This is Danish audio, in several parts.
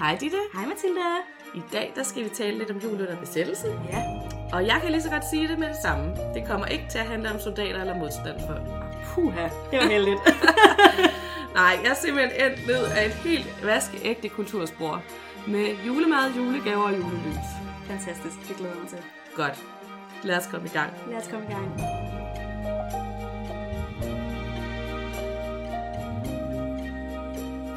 Hej Ditte. Hej Mathilde. I dag der skal vi tale lidt om jul under besættelsen. Ja. Og jeg kan lige så godt sige det med det samme. Det kommer ikke til at handle om soldater eller modstandsfolk. Puha, det var heldigt. Nej, jeg er simpelthen endt ned af et helt vaskeægte kulturspor. Med julemad, julegaver og julelys. Fantastisk, det glæder mig til. Godt. Lad os komme i gang. Lad os komme i gang.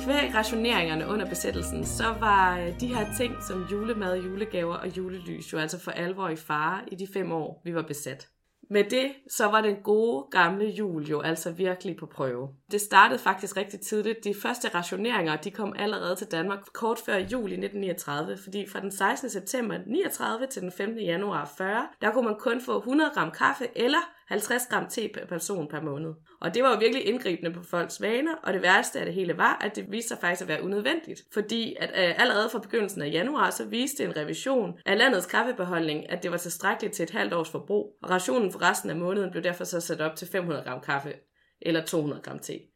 Kvæg rationeringerne under besættelsen, så var øh, de her ting som julemad, julegaver og julelys jo altså for alvor i fare i de fem år, vi var besat. Med det, så var den gode gamle jul jo altså virkelig på prøve. Det startede faktisk rigtig tidligt. De første rationeringer, de kom allerede til Danmark kort før jul i 1939, fordi fra den 16. september 39 til den 15. januar 40, der kunne man kun få 100 gram kaffe eller 50 gram te per person per måned. Og det var jo virkelig indgribende på folks vaner, og det værste af det hele var, at det viste sig faktisk at være unødvendigt. Fordi at øh, allerede fra begyndelsen af januar, så viste en revision af landets kaffebeholdning, at det var tilstrækkeligt til et halvt års forbrug. Og rationen for resten af måneden blev derfor så sat op til 500 gram kaffe eller 200 gram te.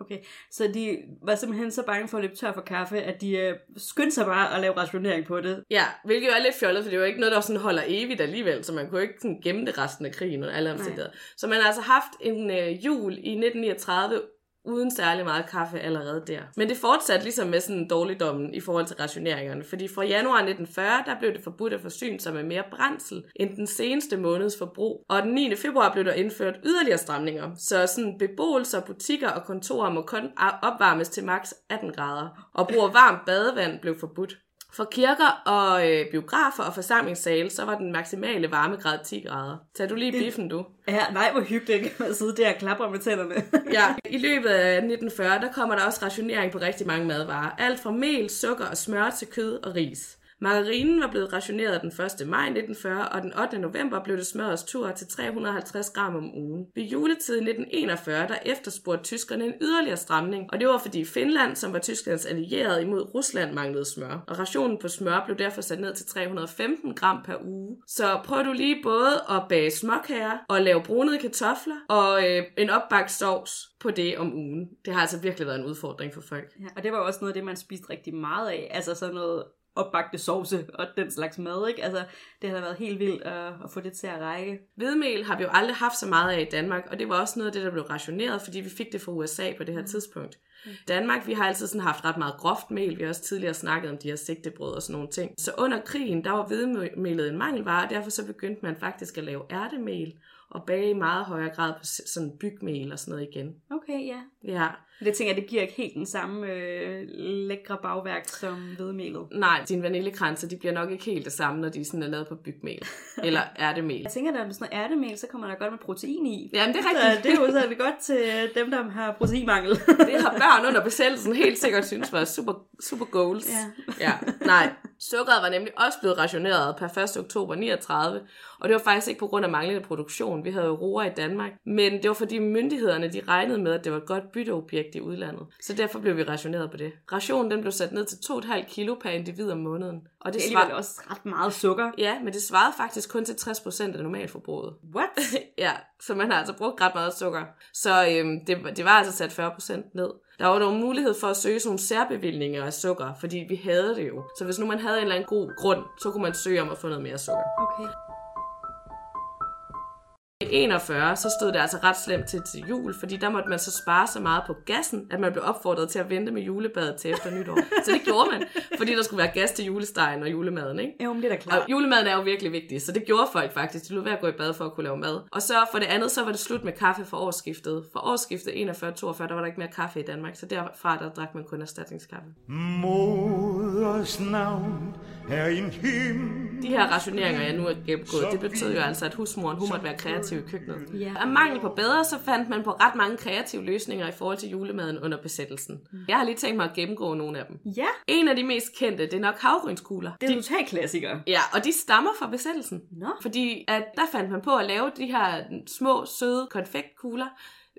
Okay, så de var simpelthen så bange for at løbe tør for kaffe, at de øh, skyndte sig bare at lave rationering på det. Ja, hvilket jo er lidt fjollet, for det jo ikke noget, der sådan holder evigt alligevel, så man kunne ikke sådan gemme det resten af krigen og alle omstændigheder. Så man har altså haft en øh, jul i 1939 uden særlig meget kaffe allerede der. Men det fortsatte ligesom med sådan dårligdommen i forhold til rationeringerne, fordi fra januar 1940, der blev det forbudt at forsyne sig med mere brændsel end den seneste måneds forbrug. Og den 9. februar blev der indført yderligere stramninger, så sådan beboelser, butikker og kontorer må kun opvarmes til maks 18 grader, og brug af varmt badevand blev forbudt. For kirker og øh, biografer og forsamlingssale, så var den maksimale varmegrad 10 grader. Tag du lige biffen, du. Ja, nej, hvor hyggeligt at sidde der og klapper med tænderne. ja, i løbet af 1940, der kommer der også rationering på rigtig mange madvarer. Alt fra mel, sukker og smør til kød og ris. Margarinen var blevet rationeret den 1. maj 1940, og den 8. november blev det smørets tur til 350 gram om ugen. Ved juletid 1941, der efterspurgte tyskerne en yderligere stramning, og det var fordi Finland, som var Tysklands allierede imod Rusland, manglede smør. Og rationen på smør blev derfor sat ned til 315 gram per uge. Så prøv du lige både at bage småkager og lave brunede kartofler og øh, en opbagt sovs på det om ugen. Det har altså virkelig været en udfordring for folk. Ja, og det var også noget af det, man spiste rigtig meget af. Altså sådan noget opbagte sovse og den slags mad, ikke? Altså, det har da været helt vildt at, at få det til at række. Hvidemel har vi jo aldrig haft så meget af i Danmark, og det var også noget af det, der blev rationeret, fordi vi fik det fra USA på det her mm. tidspunkt. Mm. Danmark, vi har altid sådan haft ret meget groft mel. Vi har også tidligere snakket om de her sigtebrød og sådan nogle ting. Så under krigen, der var hvidemelet en mangelvare, og derfor så begyndte man faktisk at lave ærtemel og bage i meget højere grad på sådan bygmel og sådan noget igen. Okay, ja. Ja, det tænker jeg, det giver ikke helt den samme øh, lækre bagværk som hvedemelet. Nej, dine vaniljekranser, de bliver nok ikke helt det samme, når de sådan er lavet på bygmel. Eller ærtemel. Jeg tænker, at er sådan noget ærtemel, så kommer der godt med protein i. Jamen, det er rigtigt. Så det er jo så det godt til dem, der har proteinmangel. det har børn under besættelsen helt sikkert synes var super, super goals. Ja. ja. Nej, sukkeret var nemlig også blevet rationeret per 1. oktober 39, og det var faktisk ikke på grund af manglende produktion. Vi havde jo roer i Danmark, men det var fordi myndighederne de regnede med, at det var et godt bytteobjekt i udlandet. Så derfor blev vi rationeret på det. Rationen den blev sat ned til 2,5 kilo per individ om måneden. Og det, det er svar... også ret meget sukker. Ja, men det svarede faktisk kun til 60% af normalforbruget. What? ja, så man har altså brugt ret meget sukker. Så øhm, det, det var altså sat 40% ned. Der var dog mulighed for at søge sådan nogle særbevillinger af sukker, fordi vi havde det jo. Så hvis nu man havde en eller anden god grund, så kunne man søge om at få noget mere sukker. Okay. I 41, så stod det altså ret slemt til til jul, fordi der måtte man så spare så meget på gassen, at man blev opfordret til at vente med julebadet til efter nytår. Så det gjorde man, fordi der skulle være gas til julestegen og julemaden, ikke? Jo, men det er da klart. Og julemaden er jo virkelig vigtig, så det gjorde folk faktisk. De lå ved at gå i bad for at kunne lave mad. Og så for det andet, så var det slut med kaffe for årsskiftet. For årsskiftet 41-42, der var der ikke mere kaffe i Danmark, så derfra der drak man kun erstatningskaffe. Moders navn er en himmel. De her rationeringer, jeg nu er gennemgået, det betød jo altså, at husmoren, hun måtte være kreativ i køkkenet. Ja. Af mangel på bedre, så fandt man på ret mange kreative løsninger i forhold til julemaden under besættelsen. Jeg har lige tænkt mig at gennemgå nogle af dem. Ja. En af de mest kendte, det er nok havrygnskugler. Det er de, total klassiker. Ja, og de stammer fra besættelsen. Nå. Fordi at der fandt man på at lave de her små, søde konfektkugler,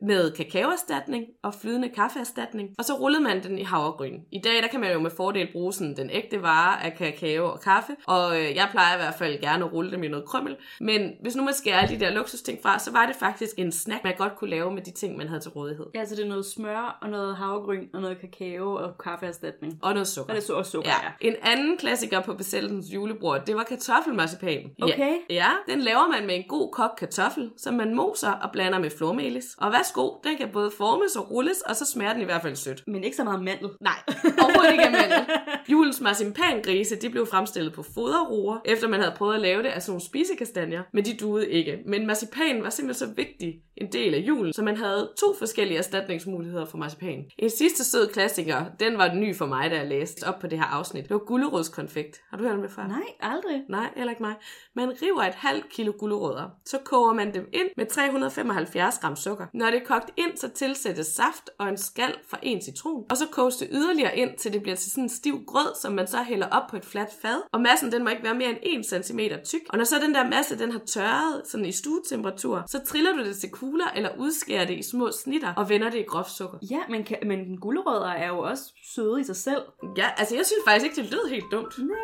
med kakaoerstatning og flydende kaffeerstatning, og så rullede man den i havregryn. I dag der kan man jo med fordel bruge sådan den ægte vare af kakao og kaffe, og øh, jeg plejer i hvert fald gerne at rulle dem i noget krømmel. Men hvis nu man skærer alle de der luksusting fra, så var det faktisk en snack, man godt kunne lave med de ting, man havde til rådighed. Ja, så det er noget smør og noget havregryn og noget kakao og kaffeerstatning. Og noget sukker. Og det er sukker, ja. Ja. En anden klassiker på besættelsens julebord, det var kartoffelmarcipan. Okay. Ja. ja, den laver man med en god kok kartoffel, som man moser og blander med flormelis. Og værsgo, den kan både formes og rulles, og så smager den i hvert fald sødt. Men ikke så meget mandel. Nej, overhovedet ikke mandel. Julens marcipangrise, de blev fremstillet på foderroer, efter man havde prøvet at lave det af sådan nogle spisekastanjer, men de duede ikke. Men marcipan var simpelthen så vigtig en del af julen, så man havde to forskellige erstatningsmuligheder for marcipan. En sidste sød klassiker, den var ny for mig, da jeg læste op på det her afsnit. Det var gulerodskonfekt. Har du hørt om det før? Nej, aldrig. Nej, heller ikke mig. Man river et halvt kilo gulerødder. Så koger man dem ind med 375 gram sukker. Når det er kogt ind, så tilsættes saft og en skal fra en citron. Og så koges det yderligere ind, til det bliver til sådan en stiv grød, som man så hælder op på et fladt fad. Og massen, den må ikke være mere end 1 cm tyk. Og når så den der masse, den har tørret sådan i stuetemperatur, så triller du det til kugler eller udskærer det i små snitter og vender det i groft sukker. Ja, men, kan, men gulerødder er jo også søde i sig selv. Ja, altså jeg synes faktisk ikke, det lød helt dumt. Nej.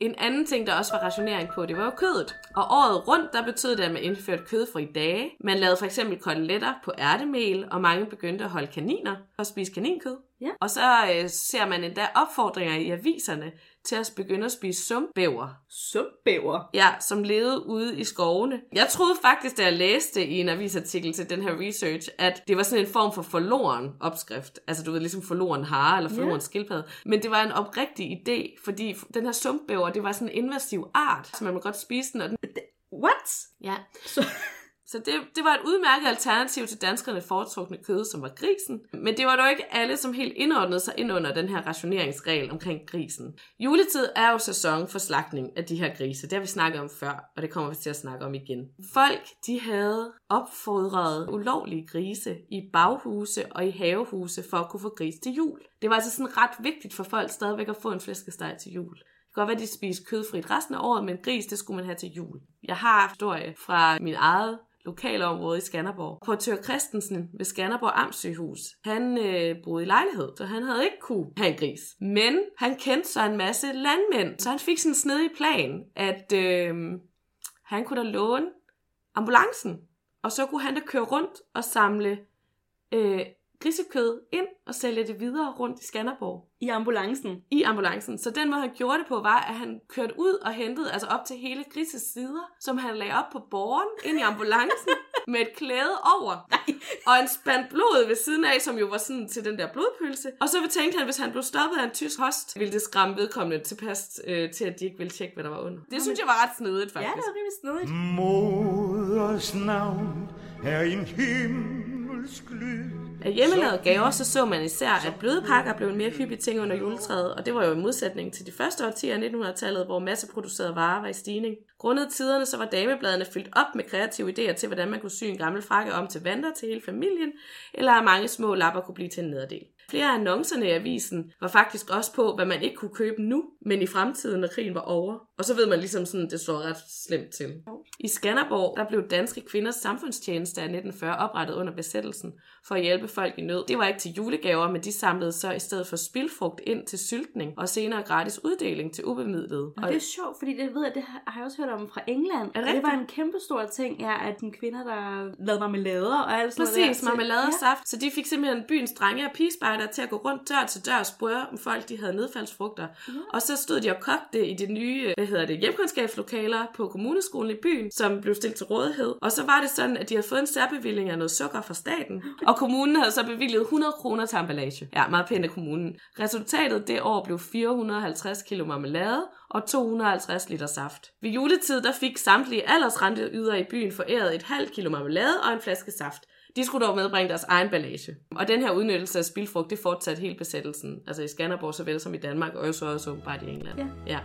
En anden ting, der også var rationering på, det var jo kødet. Og året rundt, der betød det, at man indførte kødfri dage. Man lavede for eksempel koteletter på ærtemel, og mange begyndte at holde kaniner og spise kaninkød. Ja. Og så øh, ser man endda opfordringer i aviserne til at begynde at spise sumpbæver. Sumpbæver. Ja, som levede ude i skovene. Jeg troede faktisk, da jeg læste i en avisartikel til den her research, at det var sådan en form for forloren opskrift. Altså du ved, ligesom forloren hare eller forloren Ja. skildpadde. Men det var en oprigtig idé, fordi den her sumpbæver, det var sådan en invasiv art, så man må godt spise den. Og den What? ja. Så, så det, det var et udmærket alternativ til danskernes foretrukne kød, som var grisen. Men det var dog ikke alle, som helt indordnede sig ind under den her rationeringsregel omkring grisen. Juletid er jo sæson for slagtning af de her grise. Det har vi snakket om før, og det kommer vi til at snakke om igen. Folk, de havde opfodret ulovlige grise i baghuse og i havehuse for at kunne få gris til jul. Det var altså sådan ret vigtigt for folk stadigvæk at få en flæskesteg til jul. Det kan godt være, at de spiste kødfrit resten af året, men gris, det skulle man have til jul. Jeg har en historie fra min eget lokalområde i Skanderborg. Portør Christensen ved Skanderborg Amtssygehus, han øh, boede i lejlighed, så han havde ikke kunne have en gris. Men han kendte så en masse landmænd, så han fik sådan en snedig plan, at øh, han kunne da låne ambulancen, og så kunne han da køre rundt og samle øh, grisekød ind og sælge det videre rundt i Skanderborg I ambulancen. i ambulancen. Så den måde, han gjorde det på, var, at han kørte ud og hentede altså op til hele grises sider, som han lagde op på borgen ind i ambulancen med et klæde over. Og en spand blod ved siden af, som jo var sådan til den der blodpølse. Og så tænkte han, hvis han blev stoppet af en tysk host, ville det skræmme vedkommende tilpas øh, til, at de ikke ville tjekke, hvad der var under. Det synes jeg var ret snedigt, Ja, faktisk. det var rimelig snedigt. Moders navn er en himmelsk lyd. Af hjemmelavede gaver, så så man især, at bløde pakker blev en mere hyppig ting under juletræet, og det var jo en modsætning til de første årtier af 1900-tallet, hvor masseproducerede varer var i stigning. Grundet tiderne, så var damebladene fyldt op med kreative idéer til, hvordan man kunne sy en gammel frakke om til vanter til hele familien, eller at mange små lapper kunne blive til en nederdel. Flere af annoncerne i avisen var faktisk også på, hvad man ikke kunne købe nu, men i fremtiden, når krigen var over. Og så ved man ligesom sådan, det står ret slemt til. I Skanderborg, der blev Danske Kvinders Samfundstjeneste af 1940 oprettet under besættelsen for at hjælpe folk i nød. Det var ikke til julegaver, men de samlede så i stedet for spildfrugt ind til syltning og senere gratis uddeling til ubemidlede. Og det er sjovt, fordi det ved jeg, det har jeg også hørt om fra England. Er det det var en kæmpe stor ting, ja, at de kvinder, der lavede marmelader og alt sådan noget. Præcis, der, marmelade og ja. saft. Så de fik simpelthen byens drenge og pigespejder til at gå rundt dør til dør og spørge om folk, de havde nedfaldsfrugter. Og så stod de og kogte i de nye, hvad hedder det, hjemkundskabslokaler på kommuneskolen i byen, som blev stillet til rådighed. Og så var det sådan, at de havde fået en særbevilling af noget sukker fra staten. Og kommunen havde så bevilget 100 kroner til emballage. Ja, meget pænt af kommunen. Resultatet det år blev 450 kilo marmelade og 250 liter saft. Ved juletid der fik samtlige aldersrente yder i byen foræret et halvt kilo marmelade og en flaske saft. De skulle dog medbringe deres egen ballage. Og den her udnyttelse af spildfrugt, det fortsatte helt besættelsen. Altså i Skanderborg såvel som i Danmark, og jo så også åbenbart i England. Ja. ja.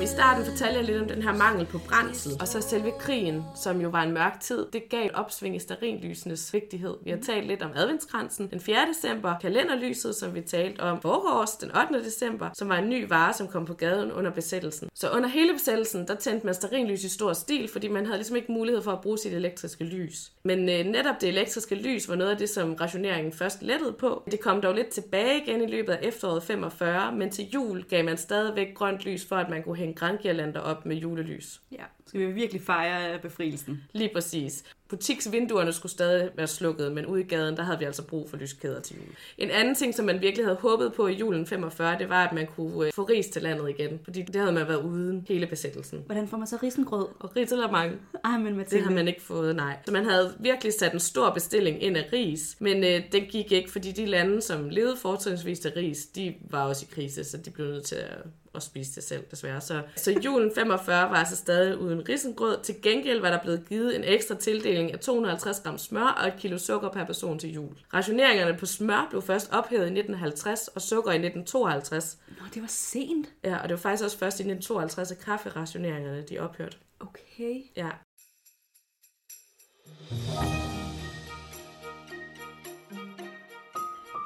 Nu I starten fortalte jeg lidt om den her mangel på brændsel, og så selve krigen, som jo var en mørk tid, det gav et opsving i starinlysenes vigtighed. Vi har talt lidt om adventskransen den 4. december, kalenderlyset, som vi talte om forgårs den 8. december, som var en ny vare, som kom på gaden under besættelsen. Så under hele besættelsen, der tændte man starinlys i stor stil, fordi man havde ligesom ikke mulighed for at bruge sit elektriske lys. Men øh, netop det elektriske lys var noget af det, som rationeringen først lettede på. Det kom dog lidt tilbage igen i løbet af efteråret 45, men til jul gav man stadigvæk grønt lys for, at man kunne hænge grængirlander op med julelys. Ja, skal vi virkelig fejre befrielsen. Lige præcis. Butiksvinduerne skulle stadig være slukket, men ude i gaden, der havde vi altså brug for lyskæder til jul. En anden ting, som man virkelig havde håbet på i julen 45, det var, at man kunne øh, få ris til landet igen, fordi det havde man været uden hele besættelsen. Hvordan får man så risengrød? Og ris eller mange, Ej, men det Mathilde. har man ikke fået, nej. Så man havde virkelig sat en stor bestilling ind af ris, men øh, den gik ikke, fordi de lande, som levede fortrinsvis af ris, de var også i krise, så de blev nødt til at at spise det selv, desværre. Så, så julen 45 var altså stadig uden risengrød. Til gengæld var der blevet givet en ekstra tildeling af 250 gram smør og et kilo sukker per person til jul. Rationeringerne på smør blev først ophævet i 1950 og sukker i 1952. Nå, det var sent. Ja, og det var faktisk også først i 1952, at kafferationeringerne de ophørte. Okay. Ja.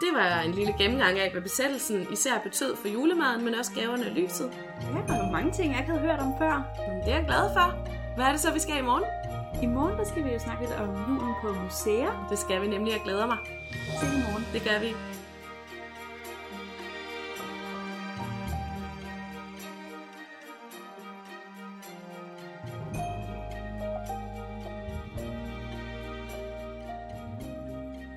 Det var en lille gennemgang af, hvad besættelsen især betød for julemaden, men også gaverne og lyset. Ja, der var mange ting, jeg ikke havde hørt om før. Men Det er jeg glad for. Hvad er det så, vi skal i morgen? I morgen der skal vi jo snakke lidt om julen på museer. Det skal vi nemlig, jeg glæder mig. Til i morgen. Det gør vi.